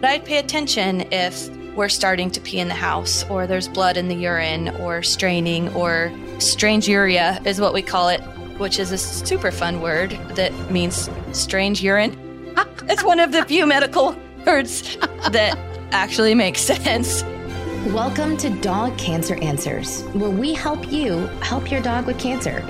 But I'd pay attention if we're starting to pee in the house, or there's blood in the urine, or straining, or stranguria is what we call it, which is a super fun word that means strange urine. it's one of the few medical words that actually makes sense. Welcome to Dog Cancer Answers, where we help you help your dog with cancer.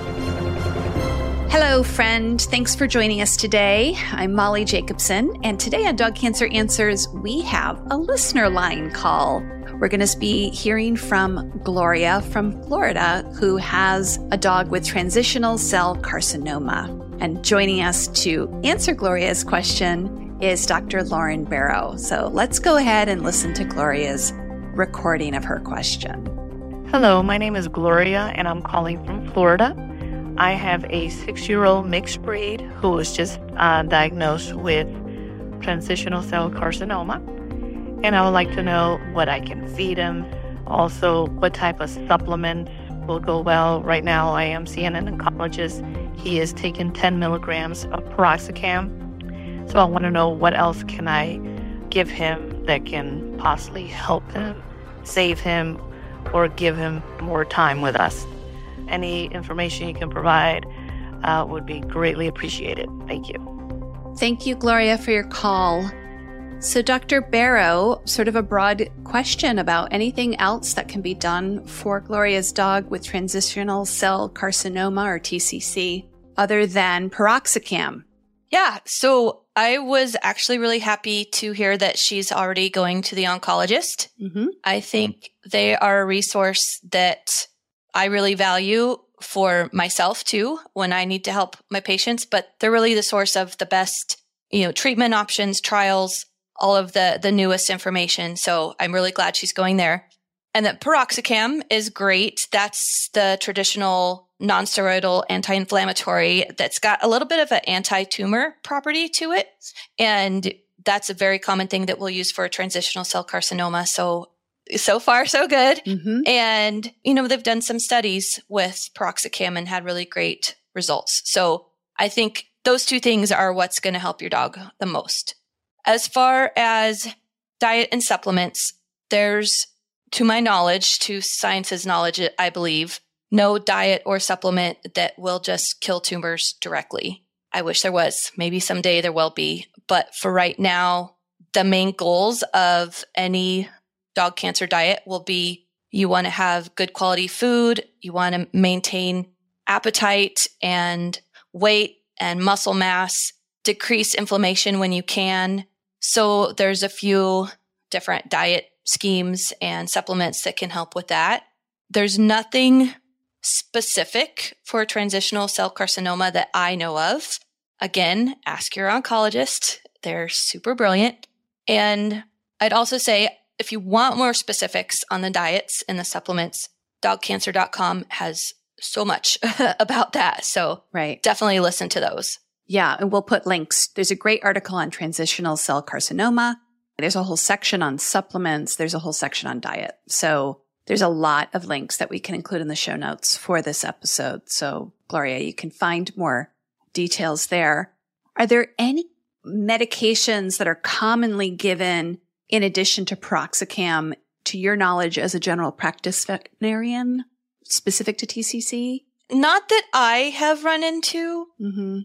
Hello, friend. Thanks for joining us today. I'm Molly Jacobson, and today on Dog Cancer Answers, we have a listener line call. We're going to be hearing from Gloria from Florida, who has a dog with transitional cell carcinoma. And joining us to answer Gloria's question is Dr. Lauren Barrow. So let's go ahead and listen to Gloria's recording of her question. Hello, my name is Gloria, and I'm calling from Florida. I have a six year old mixed breed who was just uh, diagnosed with transitional cell carcinoma. And I would like to know what I can feed him, also, what type of supplements will go well. Right now, I am seeing an oncologist. He is taking 10 milligrams of piroxicam. So I want to know what else can I give him that can possibly help him, save him, or give him more time with us any information you can provide uh, would be greatly appreciated. Thank you. Thank you, Gloria, for your call. So, Dr. Barrow, sort of a broad question about anything else that can be done for Gloria's dog with transitional cell carcinoma or TCC other than piroxicam. Yeah. So I was actually really happy to hear that she's already going to the oncologist. Mm-hmm. I think they are a resource that I really value for myself too when I need to help my patients, but they're really the source of the best, you know, treatment options, trials, all of the the newest information. So I'm really glad she's going there. And that piroxicam is great. That's the traditional nonsteroidal anti-inflammatory that's got a little bit of an anti-tumor property to it. And that's a very common thing that we'll use for transitional cell carcinoma. So so far so good. Mm-hmm. And, you know, they've done some studies with piroxicam and had really great results. So I think those two things are what's going to help your dog the most. As far as diet and supplements, there's, to my knowledge, to science's knowledge, I believe, no diet or supplement that will just kill tumors directly. I wish there was. Maybe someday there will be. But for right now, the main goals of any dog cancer diet will be you want to have good quality food, you want to maintain appetite and weight and muscle mass, decrease inflammation when you can. So there's a few different diet schemes and supplements that can help with that. There's nothing specific for transitional cell carcinoma that I know of. Again, ask your oncologist. They're super brilliant. And I'd also say if you want more specifics on the diets and the supplements, dogcancer.com has so much about that. So right. definitely listen to those. Yeah. And we'll put links. There's a great article on transitional cell carcinoma. There's a whole section on supplements. There's a whole section on diet. So there's a lot of links that we can include in the show notes for this episode. So Gloria, you can find more details there. Are there any medications that are commonly given in addition to piroxicam, to your knowledge as a general practice veterinarian specific to TCC? Not that I have run into. Mm-hmm.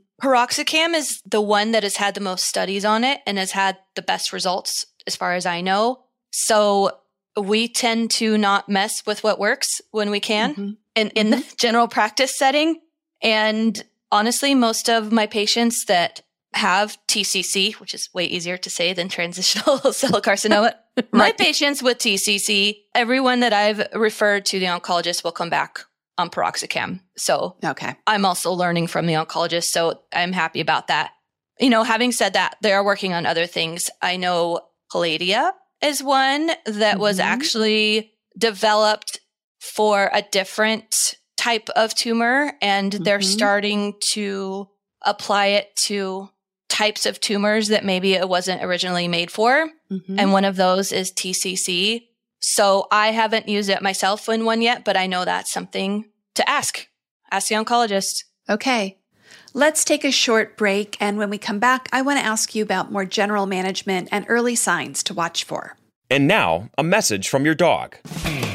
Is the one that has had the most studies on it and has had the best results, as far as I know. So we tend to not mess with what works when we can mm-hmm. in, in mm-hmm. the general practice setting. And honestly, most of my patients that have TCC, which is way easier to say than transitional cell carcinoma. right. My patients with TCC, everyone that I've referred to the oncologist will come back on piroxicam. So okay. I'm also learning from the oncologist. So I'm happy about that. You know, having said that, they are working on other things. I know Palladia is one that mm-hmm. was actually developed for a different type of tumor and mm-hmm. they're starting to apply it to types of tumors that maybe it wasn't originally made for. Mm-hmm. And one of those is TCC. So I haven't used it myself in one yet, but I know that's something to ask. Ask the oncologist. Okay. Let's take a short break, and when we come back, I want to ask you about more general management and early signs to watch for. And now, a message from your dog.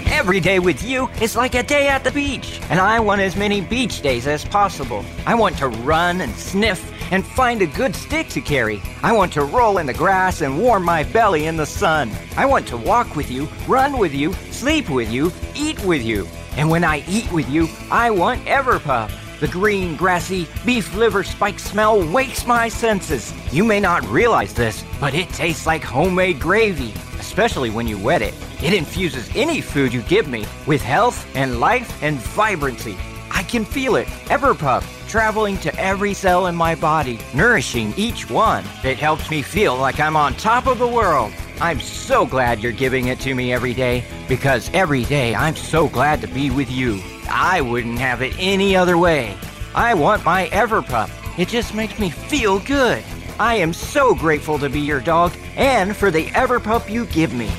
Every day with you is like a day at the beach, and I want as many beach days as possible. I want to run and sniff and find a good stick to carry. I want to roll in the grass and warm my belly in the sun. I want to walk with you, run with you, sleep with you, eat with you. And when I eat with you, I want Everpup. The green, grassy, beef liver spike smell wakes my senses. You may not realize this, but it tastes like homemade gravy, especially when you wet it. It infuses any food you give me with health and life and vibrancy. I can feel it, Everpup, traveling to every cell in my body, nourishing each one. It helps me feel like I'm on top of the world. I'm so glad you're giving it to me every day because every day I'm so glad to be with you. I wouldn't have it any other way. I want my Everpup. It just makes me feel good. I am so grateful to be your dog and for the Everpup you give me.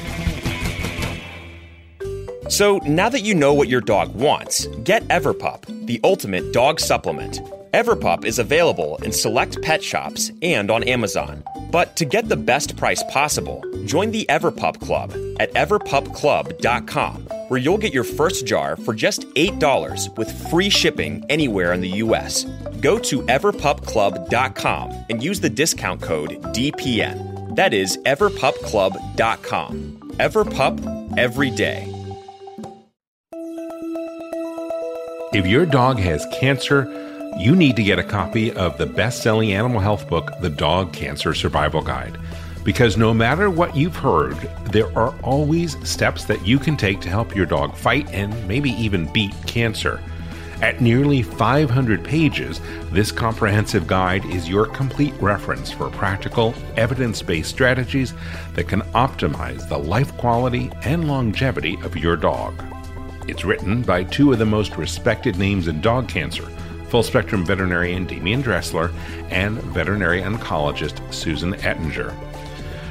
So now that you know what your dog wants, get Everpup, the ultimate dog supplement. Everpup is available in select pet shops and on Amazon. But to get the best price possible, join the Everpup Club at everpupclub.com where you'll get your first jar for just $8 with free shipping anywhere in the US. Go to everpupclub.com and use the discount code DPN. That is everpupclub.com. Everpup every day. If your dog has cancer, you need to get a copy of the best selling animal health book, The Dog Cancer Survival Guide. Because no matter what you've heard, there are always steps that you can take to help your dog fight and maybe even beat cancer. At nearly 500 pages, this comprehensive guide is your complete reference for practical, evidence based strategies that can optimize the life quality and longevity of your dog. It's written by two of the most respected names in dog cancer full spectrum veterinarian Demian Dressler and veterinary oncologist Susan Ettinger.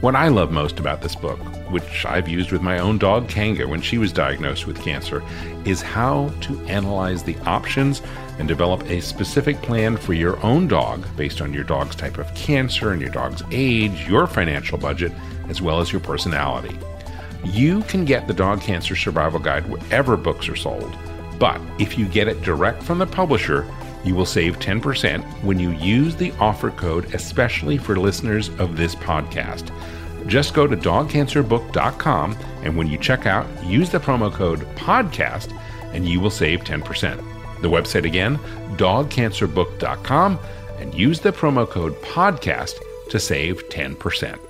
What I love most about this book, which I've used with my own dog Kanga when she was diagnosed with cancer, is how to analyze the options and develop a specific plan for your own dog based on your dog's type of cancer and your dog's age, your financial budget, as well as your personality. You can get the Dog Cancer Survival Guide wherever books are sold, but if you get it direct from the publisher, you will save 10% when you use the offer code, especially for listeners of this podcast. Just go to dogcancerbook.com and when you check out, use the promo code PODCAST and you will save 10%. The website again, dogcancerbook.com, and use the promo code PODCAST to save 10%.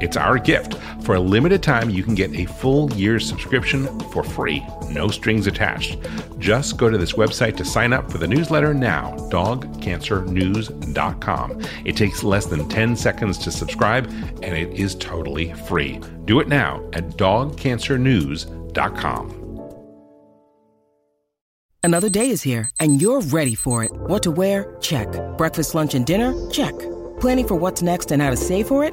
It's our gift. For a limited time, you can get a full year's subscription for free, no strings attached. Just go to this website to sign up for the newsletter now, dogcancernews.com. It takes less than 10 seconds to subscribe, and it is totally free. Do it now at dogcancernews.com. Another day is here, and you're ready for it. What to wear? Check. Breakfast, lunch, and dinner? Check. Planning for what's next and how to save for it?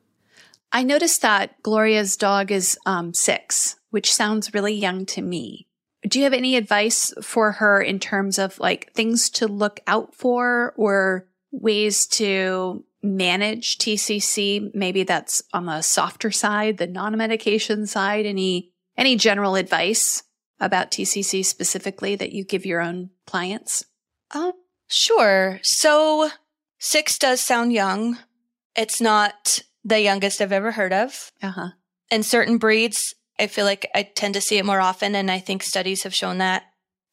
I noticed that Gloria's dog is um, six, which sounds really young to me. Do you have any advice for her in terms of like things to look out for or ways to manage TCC? Maybe that's on the softer side, the non-medication side. Any, any general advice about TCC specifically that you give your own clients? Um, sure. So six does sound young. It's not the youngest I've ever heard of. Uh-huh. In certain breeds, I feel like I tend to see it more often, and I think studies have shown that.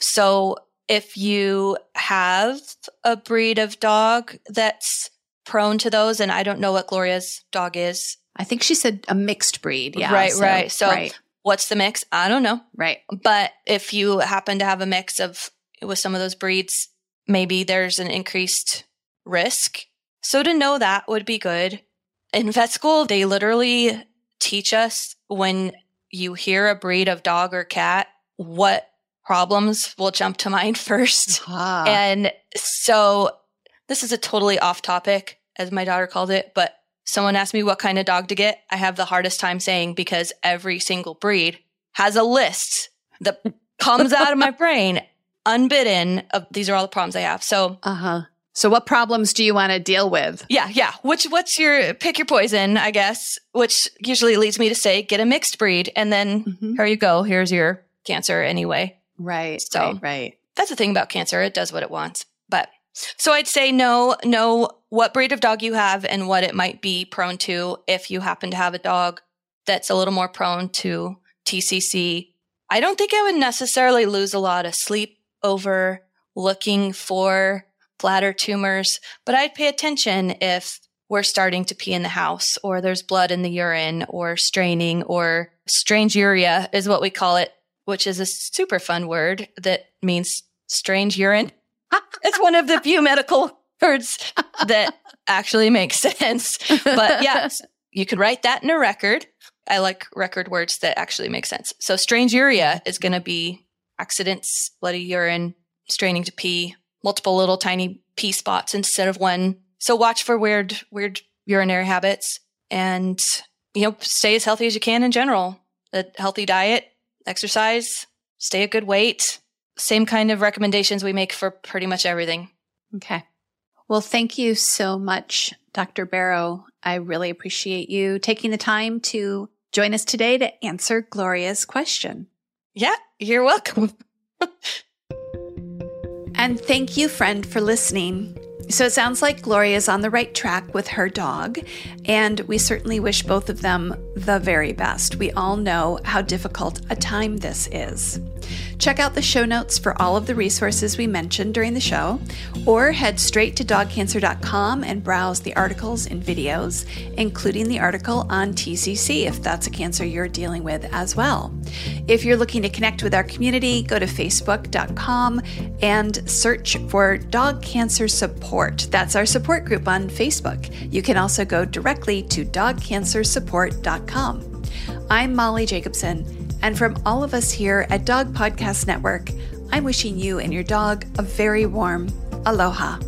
So if you have a breed of dog that's prone to those, and I don't know what Gloria's dog is. I think she said a mixed breed. Yeah. Right, so, right. So right. what's the mix? I don't know. Right. But if you happen to have a mix of with some of those breeds, maybe there's an increased risk. So to know that would be good. In vet school, they literally teach us when you hear a breed of dog or cat, what problems will jump to mind first. Ah. And so this is a totally off topic, as my daughter called it, but someone asked me what kind of dog to get. I have the hardest time saying because every single breed has a list that comes out of my brain unbidden of these are all the problems I have. So, uh huh. So what problems do you want to deal with? Yeah, yeah. Which what's your pick your poison, I guess, which usually leads me to say get a mixed breed and then mm-hmm. here you go. Here's your cancer anyway. Right. So right, right. That's the thing about cancer. It does what it wants. But so I'd say know know what breed of dog you have and what it might be prone to if you happen to have a dog that's a little more prone to TCC. I don't think I would necessarily lose a lot of sleep over looking for bladder tumors, but I'd pay attention if we're starting to pee in the house or there's blood in the urine or straining or stranguria is what we call it, which is a super fun word that means strange urine. it's one of the few medical words that actually make sense. But yes, you could write that in a record. I like record words that actually make sense. So stranguria is going to be accidents, bloody urine, straining to pee, multiple little tiny pee spots instead of one. So watch for weird, weird urinary habits and, you know, stay as healthy as you can in general. A healthy diet, exercise, stay a good weight. Same kind of recommendations we make for pretty much everything. Okay. Well, thank you so much, Dr. Barrow. I really appreciate you taking the time to join us today to answer Gloria's question. Yeah, you're welcome. And thank you, friend, for listening. So it sounds like Gloria is on the right track with her dog, and we certainly wish both of them the very best. We all know how difficult a time this is. Check out the show notes for all of the resources we mentioned during the show, or head straight to dogcancer.com and browse the articles and videos, including the article on TCC if that's a cancer you're dealing with as well. If you're looking to connect with our community, go to facebook.com and search for Dog Cancer Support. That's our support group on Facebook. You can also go directly to dogcancersupport.com. I'm Molly Jacobson and from all of us here at Dog Podcast Network, I'm wishing you and your dog a very warm aloha.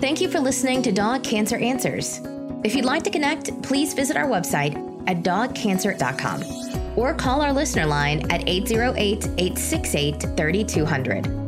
Thank you for listening to Dog Cancer Answers. If you'd like to connect, please visit our website at dogcancer.com or call our listener line at 808 868 3200.